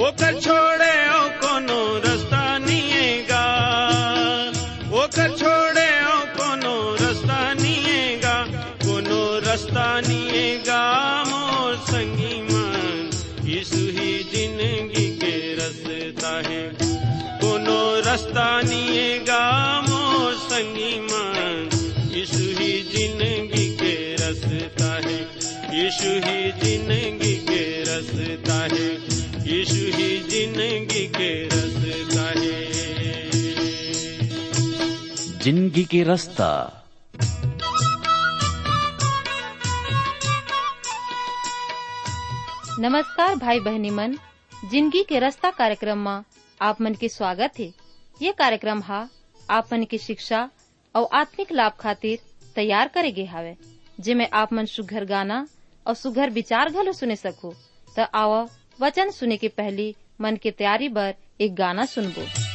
ओकर छोड़े ओ कोनो रास्ता निएगा। ओकर छोड़े ओ कोनो रास्ता निएगा। कोनो रास्ता निएगा, मोर संगी मान। यीशु ही ज़िंदगी के रास्ता है। कोनो रास्ता निएगा, मोर संगी ही ज़िंदगी के रास्ता है। यीशु ही ज़िंदगी के रास्ता है। यीशु ही ज़िंदगी के रास्ता है। ज़िंदगी के रास्ता। नमस्कार भाई बहनी मन। ज़िंदगी के रास्ता कार्यक्रम में आप मन के स्वागत है। ये कार्यक्रम हा आप मन की शिक्षा और आत्मिक लाभ खातिर तैयार करे गे हावे। जिमे आप मन सुघर गाना और सुघर विचार घलो सुने सको। तो आओ, वचन सुने के पहली मन के तैयारी बर एक गाना सुनबो।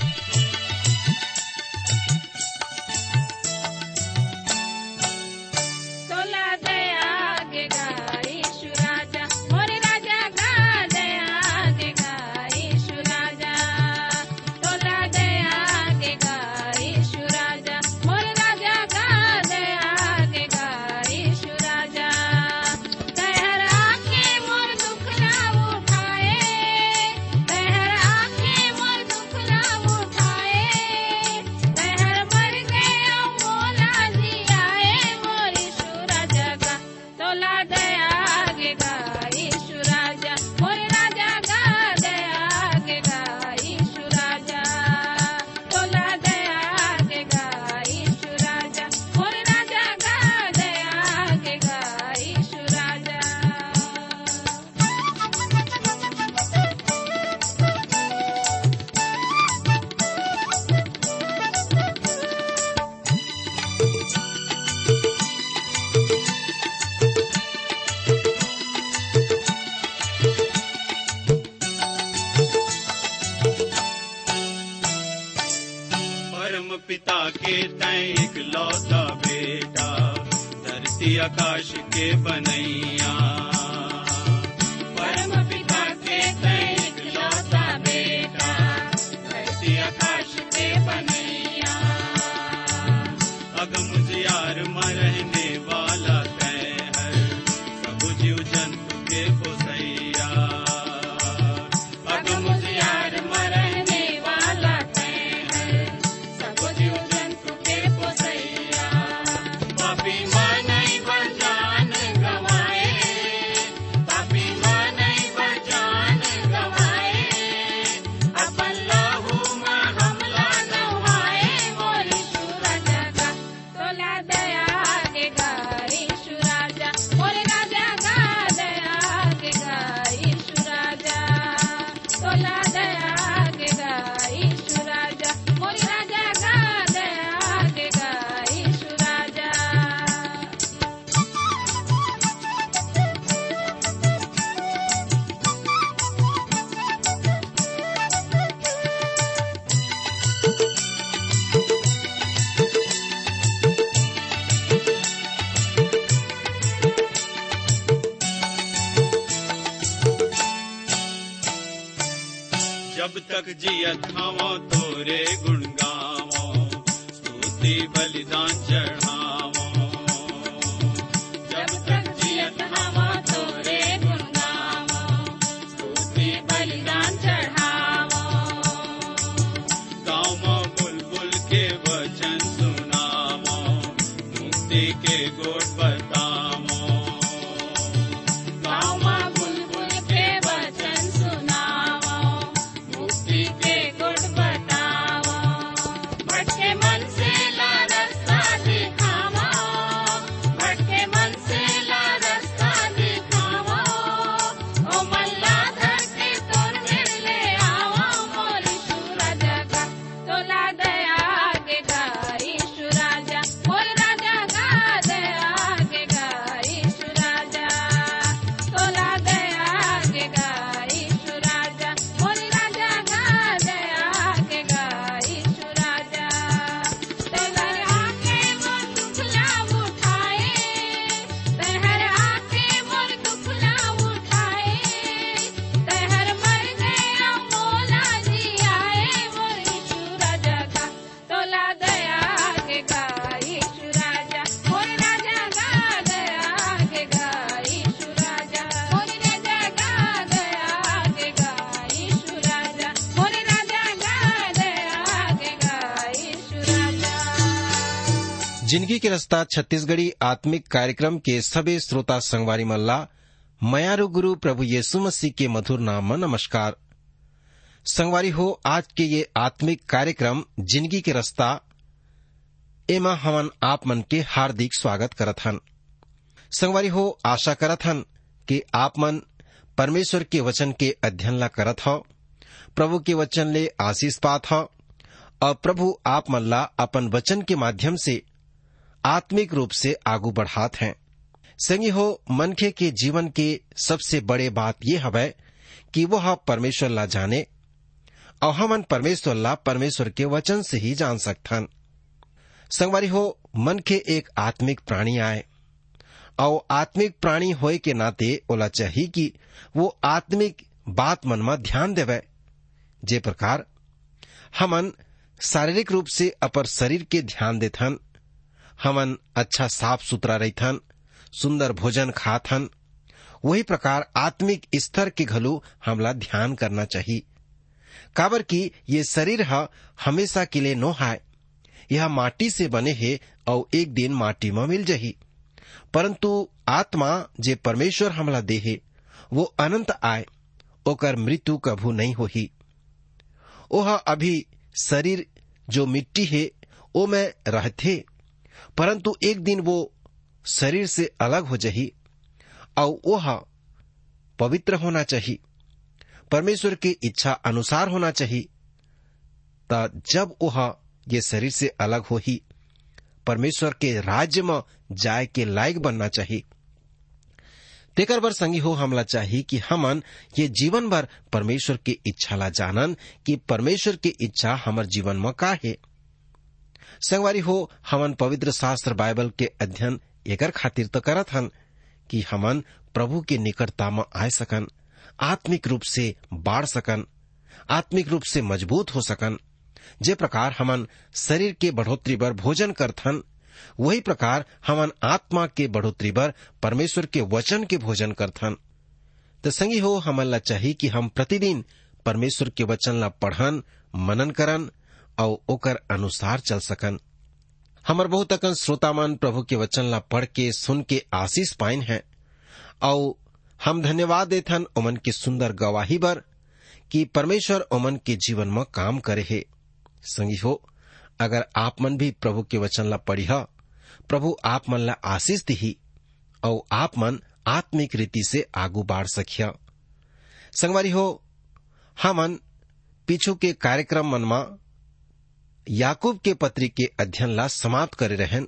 परम पिता के तय एक लौता बेटा धरती आकाश के बनैया। तोला ज़िंदगी के रास्ता, छत्तीसगढ़ी आत्मिक कार्यक्रम के सभी श्रोता संगवारी मल्ला, मयारू गुरु प्रभु यीशु मसीह के मधुर नाम में नमस्कार। संगवारी हो, आज के ये आत्मिक कार्यक्रम, ज़िंदगी के रास्ता, एमा हमन आप मन के हार्दिक स्वागत करत हन। संगवारी हो, आशा करत हन कि आप मन परमेश्वर के वचन के अध्ययन ला करत हो, प्रभु के वचन ले आशीष पात हो, और प्रभु आप मन ला अपन वचन के माध्यम से आत्मिक रूप से आगू बढ़ात हैं। संगी हो, मनखे के जीवन के सबसे बड़े बात ये हवै कि वह परमेश्वर ला जाने, और हमन परमेश्वर ला परमेश्वर के वचन से ही जान सकथन। संगवारी हो मन के एक आत्मिक प्राणी आए, और आत्मिक प्राणी होए के नाते ओला चाहिए कि वो आत्मिक बात मन में ध्यान देवे। जे प्रकार, हमन शारीरिक रूप से अपर शरीर के ध्यान देथन हमन अच्छा साफ़ सुथरा रहथन, सुंदर भोजन खाथन। वही प्रकार आत्मिक स्तर के घलो हमला ध्यान करना चाहिए। काबर की ये शरीर ह हमेशा के लिए नो हाय। यह माटी से बने है और एक दिन माटी में मिल जही। परंतु आत्मा जे परमेश्वर हमला दे देहे वो अनंत आय, ओकर मृत्यु कभू नहीं होही। ओह अभी शरीर जो मिट्टी है, ओ में रहते परंतु एक दिन वो शरीर से अलग हो जही और वह पवित्र होना चाहिए परमेश्वर की इच्छा अनुसार होना चाहिए ता जब वह ये शरीर से अलग हो ही परमेश्वर के राज्य में जाय के लायक बनना चाहिए तेकर बर संगी हो हमला चाहिए कि हमन ये जीवन भर परमेश्वर की इच्छा ला जानन कि परमेश्वर की इच्छा हमर जीवन में का है। संगवारी हो, हमन पवित्र शास्त्र बाइबल के अध्ययन एकर खातिर तो करत हन कि हमन प्रभु के निकटता में आए सकन, आत्मिक रूप से बाढ़ सकन, आत्मिक रूप से मज़बूत हो सकन। जे प्रकार हमन शरीर के बढ़ोतरी पर भोजन करथन वही प्रकार हमन आत्मा के बढ़ोतरी बर परमेश्वर के वचन के भोजन करथन तो संगी हो, हमन ला चाहिए कि हम प्रतिदिन परमेश्वर के वचन ला पढ़न, मनन करन और ओकर अनुसार चल सकन। हमर बहुत अकन श्रोतामन प्रभु के वचन ला पढ़ के, सुन के आशीष पाइन है। और हम धन्यवाद देथन ओमन के सुंदर गवाही बर, कि परमेश्वर ओमन के जीवन में काम करे है। संगी हो, अगर आप मन भी प्रभु के वचन ला पढ़ी प्रभु आप मन ला आशीष दिही, और आप मन आत्मिक रीति से आगू बाढ़ सकिया संगवारी हो हमन पीछू के कार्यक्रम मन में याकूब के पत्री के अध्ययन ला समाप्त करे रहन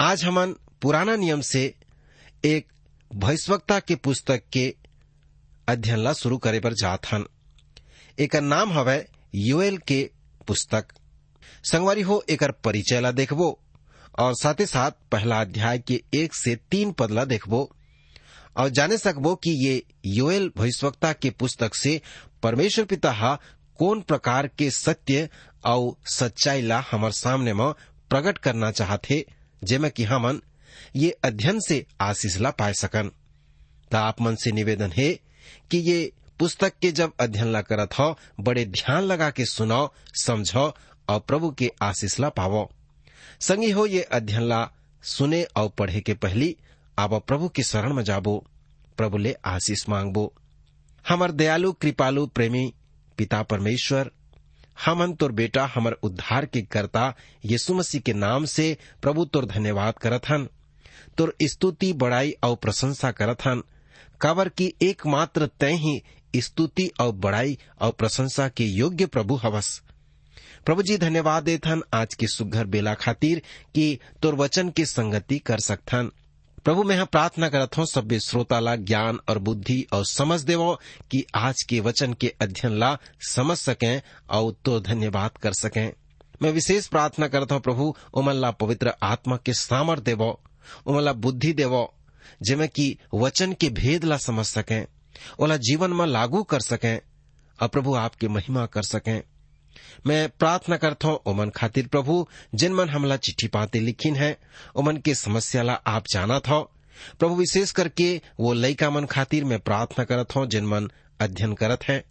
आज हमन पुराना नियम से एक भविष्यवक्ता के पुस्तक के अध्ययन ला शुरू करे पर जात हन। एक नाम हवै यूएल के पुस्तक। संगवारी हो एक परिचय ला देखबो और साथ ही साथ पहला अध्याय के एक से तीन पद ला देखबो और जाने सकबो कि ये योएल भविष्यवक्ता के पुस्तक से परमेश्वर पिता हा कौन प्रकार के सत्य और सच्चाई ला हमार सामने म प्रकट करना चाहते, जेमे कि हमन ये अध्ययन से आशीष ला पाए सकन। ता आप मन से निवेदन है कि ये पुस्तक के जब अध्ययन ला करत हो, बड़े ध्यान लगा के सुनो समझो और प्रभु के आशीष ला पावो। संगी हो ये अध्ययन ला सुने और पढ़े के पहली, आप प्रभु के शरण में जाबो। प्रभु ले आशीष मांगबो। हमार दयालु, कृपालु, प्रेमी, पिता परमेश्वर हमन तोर बेटा हमर उद्धार के कर्ता यीशु मसीह के नाम से प्रभु तोर धन्यवाद करत हन। तोर स्तुति, बड़ाई और प्रशंसा करत हन। काबर की एकमात्र तय ही स्तुति और बड़ाई और प्रशंसा के योग्य प्रभु हवस। प्रभु जी धन्यवाद देथन आज के सुघर बेला खातिर कि तोर वचन के संगति कर सकथन प्रभु, मैं प्रार्थना करत हूँ सभ्य श्रोता ला ज्ञान और बुद्धि और समझ देवो कि आज के वचन के अध्ययन ला समझ सकें और तो धन्यवाद कर सकें। मैं विशेष प्रार्थना करता हूँ प्रभु, उमल्ला पवित्र आत्मा के सामर देवो, उमल्ला बुद्धि देवो जिमे कि वचन के भेद ला समझ सकें ओला जीवन में लागू कर सकें और प्रभु आपकी महिमा कर सकें। मैं प्रार्थना करता हूँ, ओमन खातिर प्रभु, जिन मन हमला चिट्ठी पाते लिखिन है, ओमन के समस्या ला आप जाना था। प्रभु विशेष करके वो लइका मन खातिर मैं प्रार्थना करत हूँ, जिन मन अध्ययन करत है,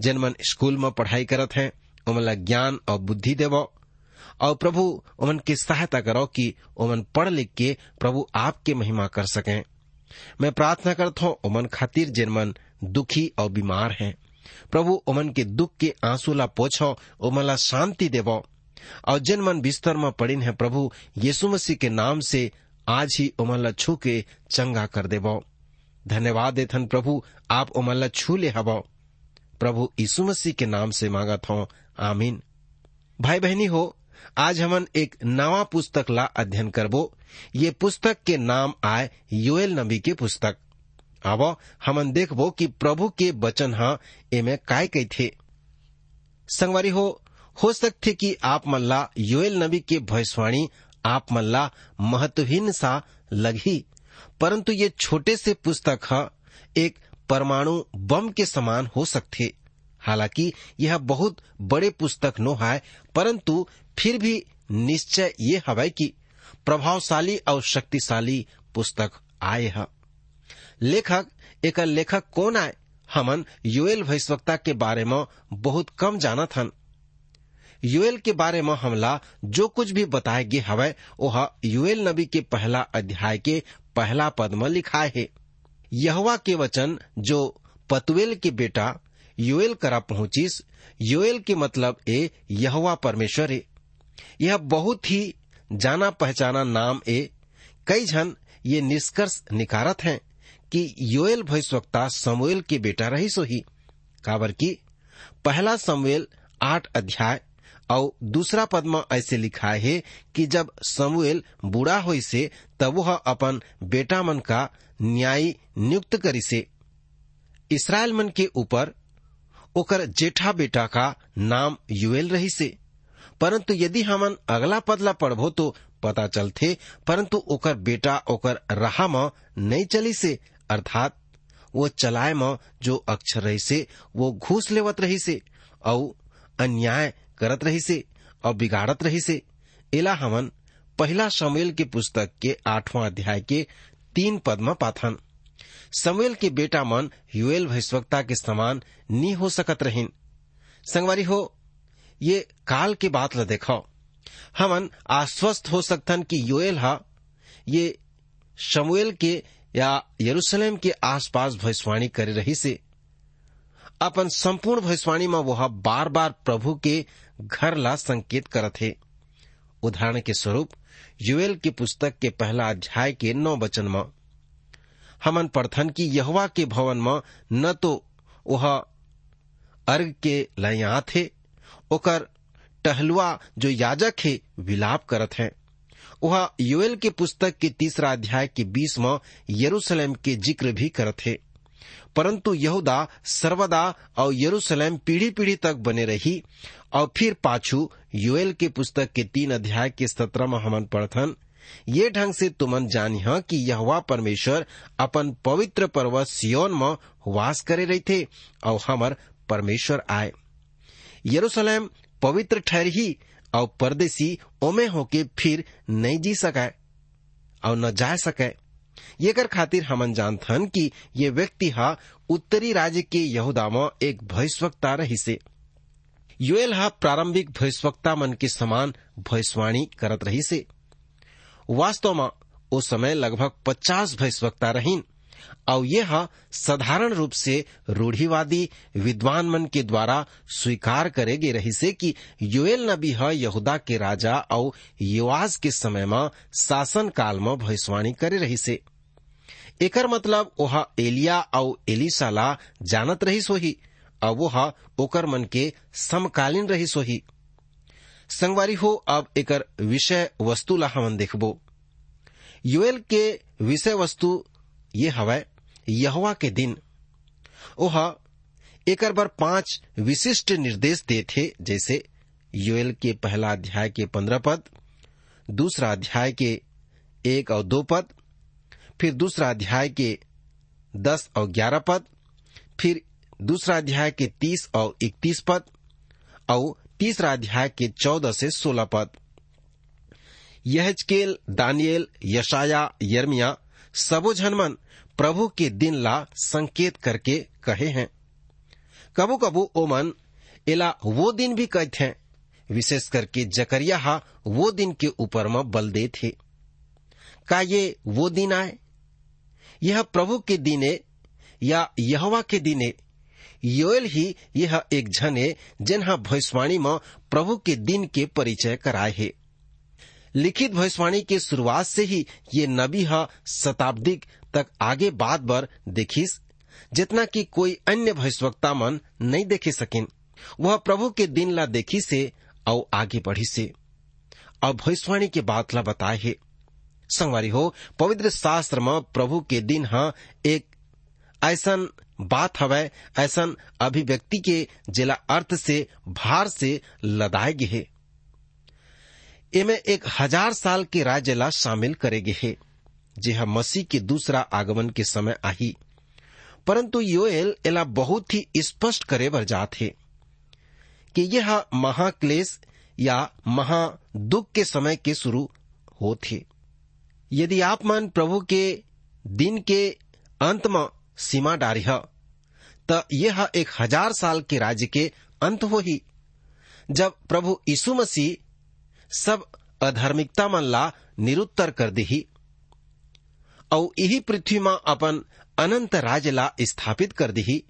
जिन मन स्कूल में पढ़ाई करत है, ओमन ला ज्ञान और बुद्धि देवो। और प्रभु, ओमन की सहायता करो कि ओमन पढ़ लिख के प्रभु आपके महिमा कर सकें। मैं प्रार्थना करता हूँ, ओमन खातिर जिन मन दुखी और बीमार हैं प्रभु ओमन के दुख के आँसू ला ओमन ला शांति देवो। और जिन मन बिस्तर में पड़िन है प्रभु, यीशु मसीह के नाम से आज ही ओमन ला छू के चंगा कर देवो। धन्यवाद देथन प्रभु, आप ओमन ला छू ले हवो। प्रभु यीशु मसीह के नाम से मांगा था। आमीन। भाई बहनी हो, आज हमन एक नवा पुस्तक ला अध्ययन करबो। ये पुस्तक के नाम आए योएल नबी के पुस्तक। अब हमन देखबो कि प्रभु के वचन हा एमे काय कई थे संगवारी हो हो सकते कि आप मल्ला योएल नबी के भविष्यवाणी आप मल्ला महत्वहीन सा लगी परंतु ये छोटे से पुस्तक हा एक परमाणु बम के समान हो सकते हालाँकि यह बहुत बड़े पुस्तक नो है परंतु फिर भी निश्चय ये हवै कि प्रभावशाली और शक्तिशाली पुस्तक आए है। लेखक एक लेखक कौन आए हमन योएल भविष्यवक्ता के बारे में बहुत कम जाना थन योएल के बारे में हमला जो कुछ भी बताए गे हवै वह योएल नबी के पहला अध्याय के पहला पद में लिखाए है। यहवा के वचन, जो पतवेल के बेटा योएल करा पहुंचिस, योएल के मतलब ए यहवा परमेश्वर है यह बहुत ही जाना पहचाना नाम ए। कई जन ये निष्कर्ष निकारत हैं। कि योएल भविष्यवक्ता समवेल के बेटा रही सो ही। काबर की पहला समवेल आठ अध्याय और दूसरा पद में ऐसे लिखा है कि जब समूएल बूढ़ा हो से, तब वह अपन बेटा मन का न्याय नियुक्त करी से। इसराइल मन के ऊपर ओकर जेठा बेटा का नाम युएल रही से। परंतु यदि हमन अगला पदला पढ़बो तो पता चलते परंतु ओकर बेटा ओकर राह नहीं चली से। अर्थात वो चलाए में जो अक्षर रही से, वो घूस लेवत रही से और अन्याय करत रही से और बिगाड़त रही से। एला हमन पहला शमेल के पुस्तक के आठवां अध्याय के तीन पद में पाथन। समुएल के बेटा मन युएल भविष्यवक्ता के समान नी हो सकत रहीन। संगवारी हो, ये काल के बात ल देखो हमन आश्वस्त हो सकतन कि योएल हा, ये शमुएल के या यरूशलेम के आसपास भविष्यवाणी करे रही से, अपन संपूर्ण भविष्यवाणी में वह बार बार प्रभु के घर ला संकेत करत है। उदाहरण के स्वरूप, युएल की पुस्तक के पहला अध्याय के नौ वचन में, हमन पढ़थन कि यहवा के भवन में न तो वह अर्घ के लया ओकर टहलुआ जो याजक है, विलाप करत है। वह योएल के पुस्तक के तीसरा अध्याय के बीस में यरूशलेम के ज़िक्र भी करत है। परंतु यहूदा सर्वदा और यरूशलेम पीढ़ी पीढ़ी तक बने रही और फिर पाछू योएल के पुस्तक के तीन अध्याय के सत्रह में हमन पढ़थन ये ढंग से तुमन जानी कि यहवा परमेश्वर अपन पवित्र पर्वत सियोन में वास करे रही थे और हमर परमेश्वर आए। यरूशलेम पवित्र ठहर ही और परदेसी ओमे होके फिर नहीं जी सके और न जा सके ये कर खातिर हमन जानथन कि ये व्यक्ति हा उत्तरी राज्य के यहूदा में एक भविष्यवक्ता रही से युएल हा प्रारंभिक भविष्यवक्ता मन के समान भविष्यवाणी करत रही से वास्तव में उस समय लगभग पचास भविष्यवक्ता रहीन। और यह साधारण रूप से रूढ़ीवादी विद्वान मन के द्वारा स्वीकार करे गे रही से कि योएल नबी ह यहूदा के राजा और युवाज के समय में शासन काल में भविष्यवाणी करे रही से। एकर मतलब वह एलिया और एलिसा ला जानत रही सोही और वह ओकर मन के समकालीन रही सोही। संगवारी हो, अब एकर विषय वस्तु ला हमन देखबो। युएल के विषय वस्तु ये हवै यहवा के दिन। ओह, एकर बर पाँच विशिष्ट निर्देश दे थे, जैसे योएल के पहला अध्याय के पंद्रह पद, दूसरा अध्याय के एक और दो पद, फिर दूसरा अध्याय के दस और ग्यारह पद, फिर दूसरा अध्याय के तीस और इकतीस पद, और तीसरा अध्याय के चौदह से सोलह पद। यहजकेल, दानियल, यशाया यर्मिया सबो झनमन प्रभु के दिन ला संकेत करके कहे हैं। कबू कबू ओमन एला वो दिन भी कहते हैं विशेष करके जकरिया हा वो दिन के ऊपर में बल दे थे। का ये वो दिन आए? यह प्रभु के दिने या यहवा के दिने, योएल ही यह एक झने जिन्हा भविष्यवाणी में प्रभु के दिन के परिचय कराए है। लिखित भविष्यवाणी के शुरुआत से ही ये नबी हा शताब्दी तक आगे बात बर देखिस, जितना कि कोई अन्य भविष्यवक्ता मन नहीं देखे सकिन। वह प्रभु के दिन ला देखी से और आगे बढ़ी से और भविष्यवाणी के बात ला बताए है। संगवारी हो, पवित्र शास्त्र में प्रभु के दिन हा एक ऐसन बात हवै, ऐसन अभिव्यक्ति के जिला अर्थ से, भार से लदाए गे है। एमे एक हज़ार साल के राज्य ला शामिल करेगे है जे मसीह के दूसरा आगमन के समय आही। परंतु योएल एला बहुत ही स्पष्ट करे बर जात है, कि यह महाक्लेश या महा दुख के समय के शुरू होते यदि आप मन प्रभु के दिन के अंत में सीमा डारी तो यह एक हज़ार साल के राज्य के अंत हो ही जब प्रभु यीशु मसीह सब अधार्मिकता मन ला निरुत्तर कर दी और यही पृथ्वी में अपन अनंत राज्य ला स्थापित कर दी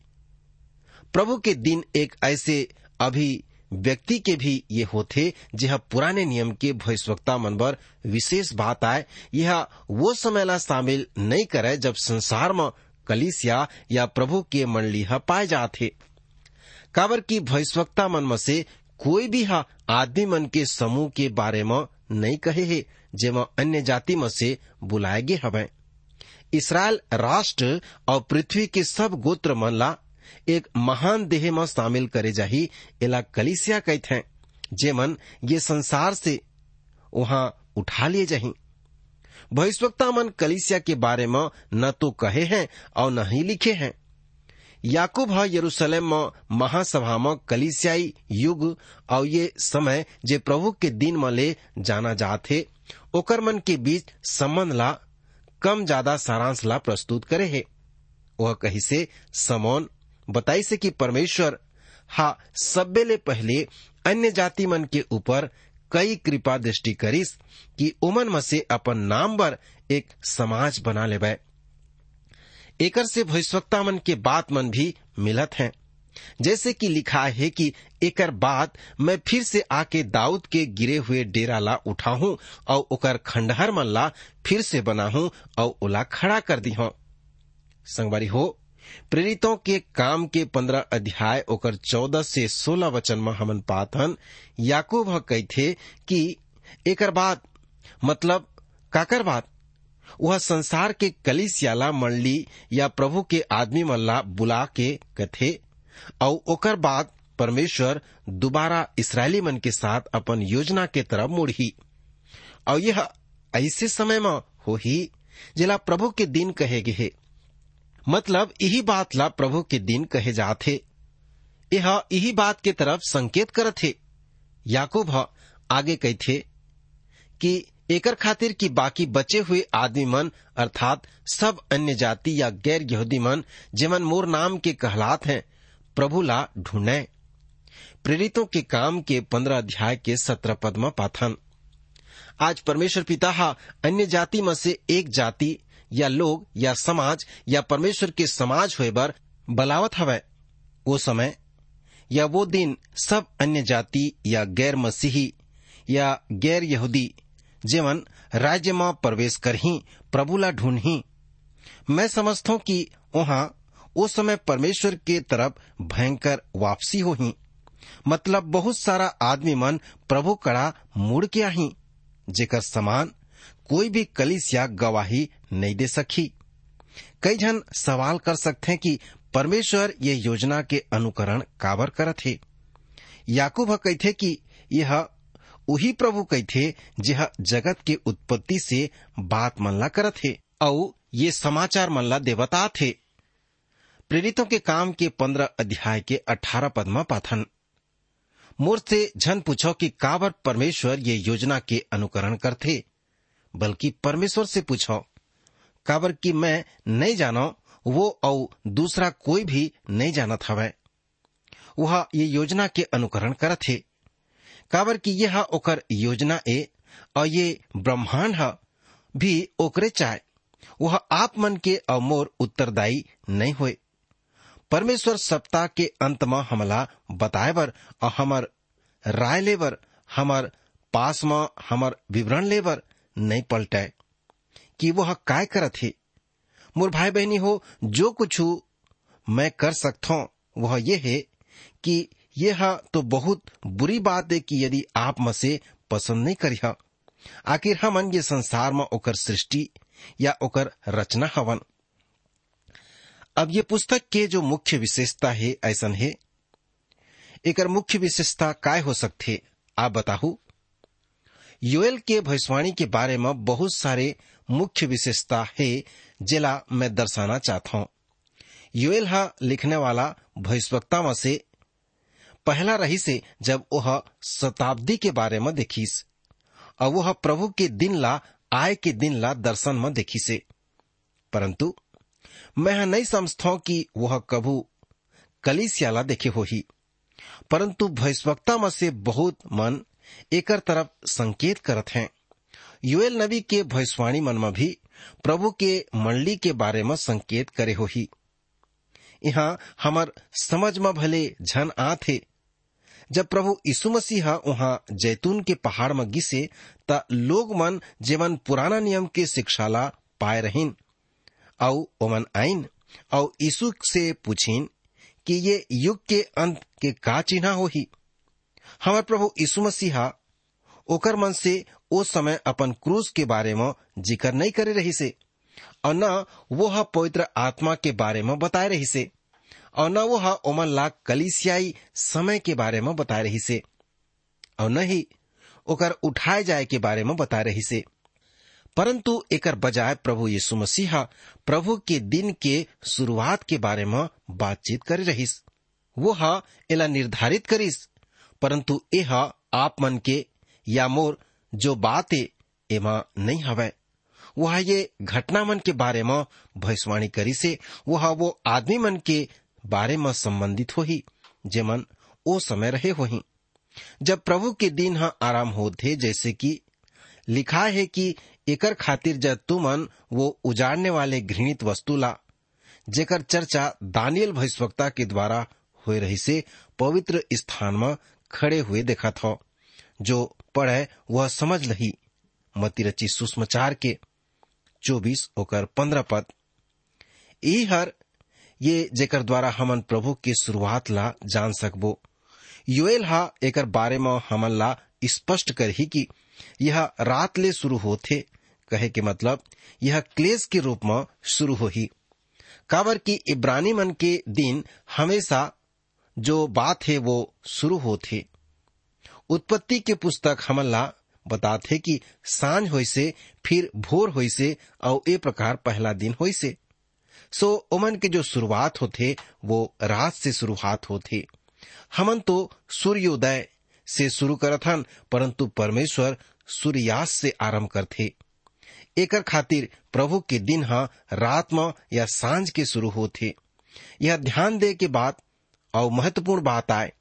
प्रभु के दिन एक ऐसे अभी व्यक्ति के भी ये होते जह पुराने नियम के भविष्यवक्ता मन पर विशेष बात आए यह वो समय ला शामिल नहीं करे, जब संसार में कलिसिया या प्रभु के मंडली पाए जाते काबर की भविष्यवक्ता मन में से कोई भी हा आदमी मन के समूह के बारे में नहीं कहे है, जेमा अन्य जाति में से बुलाए गे हवे। इसराइल राष्ट्र और पृथ्वी के सब गोत्र मन ला एक महान देह में शामिल करे जाही, एला कलिसिया कहते हैं जेमन ये संसार से वहाँ उठा लिए जाही। भविष्यवक्ता मन कलिसिया के बारे में न तो कहे हैं और न ही लिखे हैं। याकूब ह यरूशलेम में महासभा में कलिसियाई युग और ये समय जे प्रभु के दिन में ले जाना जाते ओकर मन के बीच संबंध ला कम ज़्यादा सारांश ला प्रस्तुत करे है। वह कही से समौन, बताई से कि परमेश्वर हा सब्बे ले पहले अन्य जाति मन के ऊपर कई कृपा दृष्टि करिस कि उमन में से अपन नाम बर एक समाज बना लेबै एकर से भविष्यवक्ता मन के बात मन भी मिलत हैं। जैसे कि लिखा है कि एकर बाद मैं फिर से आके दाऊद के गिरे हुए डेरा ला उठाहूं और ओकर खंडहर मन ला फिर से बनाहूं और ओला खड़ा कर दी हूँ। संगवारी हो, प्रेरितों के काम के पंद्रह अध्याय ओकर चौदह से सोलह वचन में हमन पातन, याकूब कही थे कि एकर बाद मतलब काकर बात वह संसार के कलिसियाला मंडली या प्रभु के आदमी मल्ला बुला के कथे और ओकर बाद परमेश्वर दोबारा इसराइली मन के साथ अपन योजना के तरफ़ मुड़ी और यह ऐसे समय में हो ही जिला प्रभु के दिन कहे गे मतलब यही बात ला प्रभु के दिन कहे जाते यह यही बात के तरफ़ संकेत करत थे याकूब आगे कही थे कि एकर खातिर की बाकी बचे हुए आदमी मन, अर्थात सब अन्य जाति या गैर यहूदी मन, जेमन मोर नाम के कहलात हैं, प्रभु ला ढूंढे। प्रेरितों के काम के पंद्रह अध्याय के सत्रह पद में पाथन। आज परमेश्वर पिता हा अन्य जाति में से एक जाति, या लोग, या समाज, या परमेश्वर के समाज हुए बर बलावत हवै। वो समय, या वो दिन सब अन्य जाति या गैर मसीही, या गैर यहूदी जेवन राज्य में प्रवेश कर ही प्रभु ला ढूंढ ही। मैं समझता हूँ कि वहाँ उस समय परमेश्वर के तरफ़ भयंकर वापसी हो ही। मतलब बहुत सारा आदमी मन प्रभु कड़ा मुड़ के आही जेकर समान कोई भी कलिस या गवाही नहीं दे सकी। कई जन सवाल कर सकते हैं कि परमेश्वर ये योजना के अनुकरण काबर करत है। याकूब कहते कि यह वही प्रभु कहते जेह जगत के उत्पत्ति से बात मनला करत है ये समाचार मनला देवता थे। प्रेरितों के काम के पंद्रह अध्याय के अठारह पद में पाथन। मोर से झन पूछो कि काबर परमेश्वर ये योजना के अनुकरण करते बल्कि परमेश्वर से पूछो, काबर कि मैं नहीं जानो, वो और दूसरा कोई भी नहीं जानत हवै। वह ये योजना के अनुकरण करत है। काबर कि यह ओकर योजना ए और ये ब्रह्मांड ह, भी ओकरे चाहे। वह आप मन के अमोर उत्तरदायी नहीं होए। परमेश्वर सप्ताह के अंत में हमला बताए बर और हमार राय लेबर हमार पास में हमार विवरण लेबर नहीं पलटाए कि वह काय करत है? मोर भाई बहनी हो, जो कुछ मैं कर सकता हूँ वह ये है कि यह तो बहुत बुरी बात है कि यदि आप मसे पसंद नहीं करिह आखिर हमन ये संसार में ओकर सृष्टि या ओकर रचना हवन अब ये पुस्तक के जो मुख्य विशेषता है, ऐसन है। एक मुख्य विशेषता काय हो सकते, आप बताहू। योएल के भविष्यवाणी के बारे में बहुत सारे मुख्य विशेषता है, जिला मैं दर्शाना चाहता हूँ। योएल हा, लिखने वाला भविष्यवक्ता में से पहला रही से जब वह शताब्दी के बारे में देखीस, और वह प्रभु के दिन ला, आय के दिन ला दर्शन में देखी से परंतु मैं नहीं समझता कि वह कभू कलिसियाला देखे हो ही परंतु भविष्यवक्ता में से बहुत मन एकर तरफ़ संकेत करत हैं। युएल नबी के भविष्यवाणी मन में भी प्रभु के मंडली के बारे में संकेत करे हो ही यहाँ हमार समझ में भले झन आथे जब प्रभु यीशु मसीह वहाँ जैतून के पहाड़ में गिसे त लोग मन जेवन पुराना नियम के शिक्षाला पाए रहीन। औ ओमन आइन औ यीशु से पूछीन कि ये युग के अंत के का चिन्ह हो ही हमार प्रभु यीशु मसीह ओकर मन से ओ समय अपन क्रूस के बारे में ज़िक्र नहीं करे रही से और न वो पवित्र आत्मा के बारे में बताए रही से और न वो ओमन ला कलिसियाई समय के बारे में बताए रही से, और न ही ओकर उठाए जाए के बारे में बताए रही से। परंतु एकर बजाय प्रभु यीशु मसीह प्रभु के दिन के शुरुआत के बारे में बातचीत कर रहीस। वो हा एला निर्धारित करीस, परंतु एह आप मन के या मोर जो बात है एमा नहीं हवे, वह ये घटना मन के बारे में भविष्यवाणी करी से वह वो आदमी मन के बारे में संबंधित हो ही जेमन ओ समय रहे हो ही जब प्रभु के दिन हा आराम होते जैसे कि लिखा है कि एकर खातिर जब तुमन वो उजाड़ने वाले घृणित वस्तु ला, जेकर चर्चा दानियल भविष्यवक्ता के द्वारा हुए रही से पवित्र स्थान में खड़े हुए देखा था जो पढ़े वह समझ लही। मती रची सुषमाचार के चौबीस ओकर पंद्रह पद। यही हर ये जेकर द्वारा हमन प्रभु के शुरुआत ला जान सकबो। योएल हा एकर बारे में हमन ला स्पष्ट कर ही कि यह रात ले शुरू होथे, कहे के मतलब यह क्लेश के रूप में शुरू हो ही काबर की इब्रानी मन के दिन हमेशा जो बात है वो शुरू होथे। उत्पत्ति के पुस्तक हमन ला कि साँझ होई से फिर भोर होई से और ए प्रकार पहला दिन होई से ओमन के जो शुरुआत होते वो रात से शुरुआत होथे। हमन तो सूर्योदय से शुरू करत हन, परंतु परमेश्वर सूर्यास्त से आरंभ करथे। एकर खातिर प्रभु के दिन हा रात में या साँझ के शुरू होते यह ध्यान दे के बात, और महत्वपूर्ण बात आए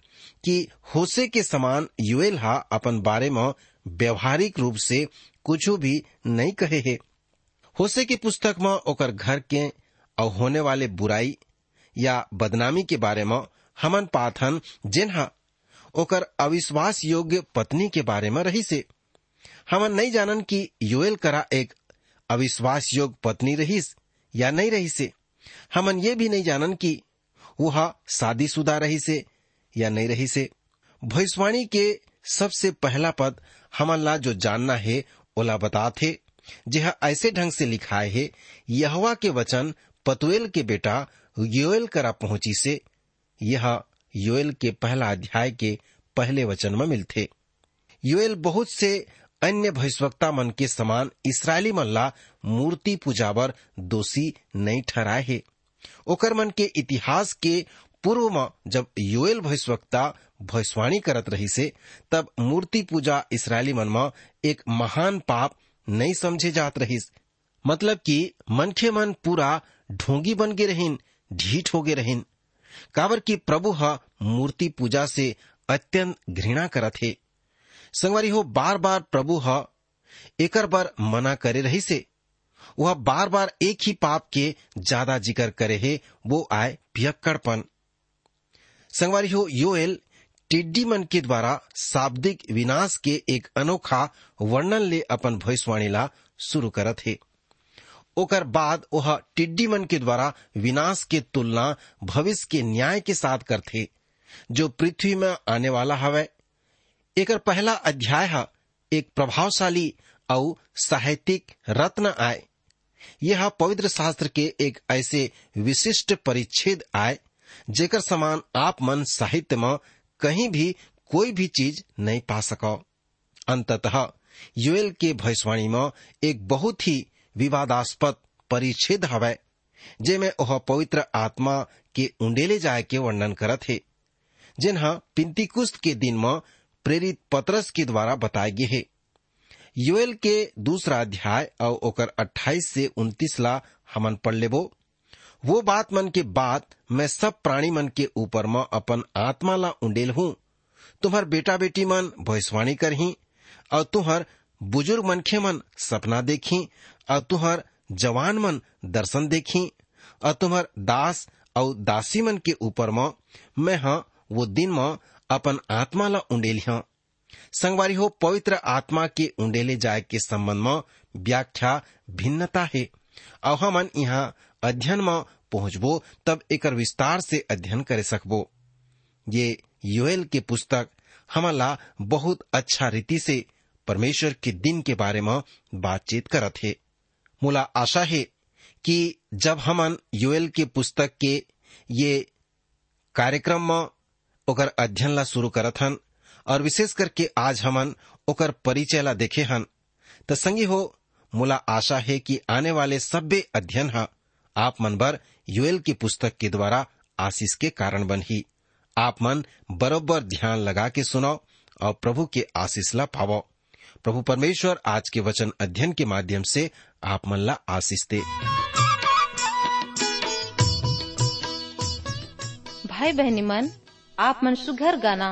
कि होसे के समान युएल हा अपन बारे में व्यवहारिक रूप से कुछ भी नहीं कहे है। होसे की पुस्तक में ओकर घर के और होने वाले बुराई या बदनामी के बारे में हमन पाथन जेनहा ओकर अविश्वास योग्य पत्नी के बारे में रही से हमन नहीं जानन कि योएल करा एक अविश्वास योग्य पत्नी रहीस या नहीं रही से हमन ये भी नहीं जानन कि वह शादीशुदा रही से या नहीं रही से भविष्यवाणी के सबसे पहला पद हमन ला जो जानना है, ओला बता थे जह ऐसे ढंग से लिखाए है, यहवा के वचन पतुएल के बेटा योएल करा पहुँची से यह योएल के पहला अध्याय के पहले वचन में मिलते। योएल बहुत से अन्य भविष्यवक्ता मन के समान इसराइली मन ला मूर्ति पूजावर दोषी नहीं ठहराए है। ओकर मन के इतिहास के पूर्व में जब योएल भविष्यवक्ता भविष्यवाणी करत रही से, तब मूर्ति पूजा इसराइली मन में एक महान पाप नहीं समझे जात रहीस। मतलब कि मनखे मन पूरा ढोंगी बन गे रहीन ढीठ हो गे रहीन काबर की प्रभु हा मूर्ति पूजा से अत्यंत घृणा करत हे। संगवारी हो बार बार प्रभु ह एकर बर मना करे रही से। वह बार बार एक ही पाप के ज़्यादा ज़िक्र करे है, वो आए पियक्कड़पन संगवारी हो, योएल टिड्डी मन के द्वारा शाब्दिक विनाश के एक अनोखा वर्णन ले अपन भविष्यवाणी ला शुरू करत है। ओकर बाद वह टिड्डी मन के द्वारा विनाश के तुलना भविष्य के न्याय के साथ करथे, जो पृथ्वी में आने वाला हवै। एकर पहला अध्याय है, एक प्रभावशाली और साहित्यिक रत्न आय। यह पवित्र शास्त्र के एक ऐसे विशिष्ट परिच्छेद आय, जेकर समान आप मन साहित्य में कहीं भी कोई भी चीज़ नहीं पा सको। अंततः युएल के भविष्यवाणी में एक बहुत ही विवादास्पद परिच्छेद हवै, जेमे वह पवित्र आत्मा के उंडेले जाए के वर्णन करत है, जिन्हा पिंतिकुस्त के दिन में प्रेरित पत्रस के द्वारा बताए गए है। योएल के दूसरा अध्याय और ओकर 28 से 29 ला हमन पढ़ लेबो। वो बात मन के बाद मैं सब प्राणी मन के ऊपर में अपन आत्मा ला उंडेल हूँ। तुम्हार बेटा बेटी मन भविष्यवाणी करही और तुहर बुज़ुर्ग मनखे मन सपना देखी और तुहर जवान मन दर्शन देखी, और तुम्हार दास और दासी मन के ऊपर में, मैं हाँ वो दिन में अपन आत्मा ला उंडेल हाँ। संगवारी हो, पवित्र आत्मा के उंडेले जाए के संबंध में व्याख्या भिन्नता है। और हमन यहाँ अध्ययन में पहुंचबो, तब एक विस्तार से अध्ययन कर सकबो। ये योएल के पुस्तक हमला बहुत अच्छा रीति से परमेश्वर के दिन के बारे में बातचीत करत है। मुला आशा है कि जब हमन योएल के पुस्तक के ये कार्यक्रम में अध्ययन ला शुरू करत हन, और विशेष करके आज हमन ओकर परिचय ला देखे हन तो संगी हो मुला आशा है कि आने वाले सभ्य अध्ययन हा आप मन बर युएल की पुस्तक के द्वारा आशीष के कारण बन ही आप मन बरोबर ध्यान लगा के सुनो और प्रभु के आशीष ला पावो। प्रभु परमेश्वर आज के वचन अध्ययन के माध्यम से आप मल्ला आशीष दे। भाई बहनी मन, आप मन सुघर गाना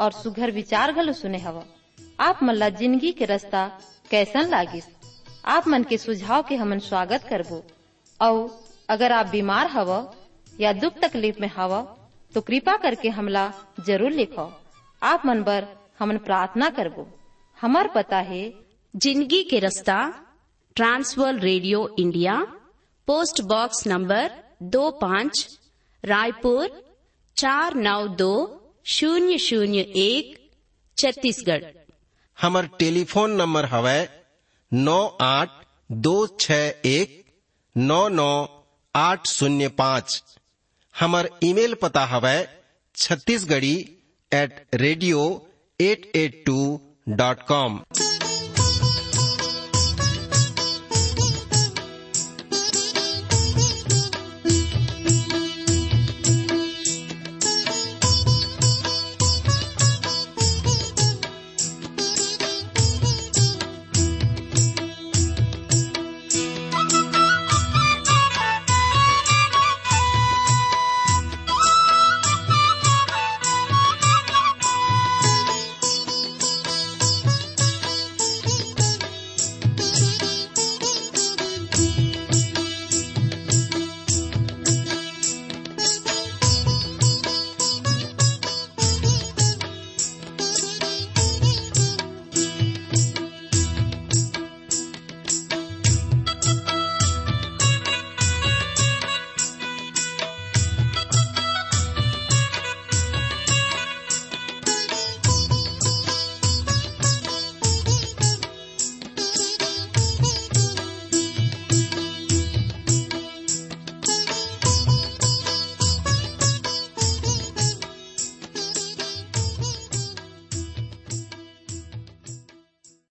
और सुघर विचार घलो सुने हवा। आप मल्ला ज़िंदगी के रास्ता कैसन लागिस? आप मन के सुझाव के हमन स्वागत करबो। और अगर आप बीमार हव या दुख तकलीफ़ में हव तो कृपा करके हमला ज़रूर लिखो। आप मन बर हमन प्रार्थना करबो। हमार पता है, ज़िंदगी के रास्ता Trans World radio India, post box number दो पाँच, रायपुर, चार नौ दो, शून्य शून्य एक, छत्तीसगढ़। हमर टेलीफोन नंबर हवै नौ आठ दो छ एक, नौ नौ आठ शून्य पाँच। हमर ईमेल पता हवै Chhattisgarhi at radio eight eight two dot com.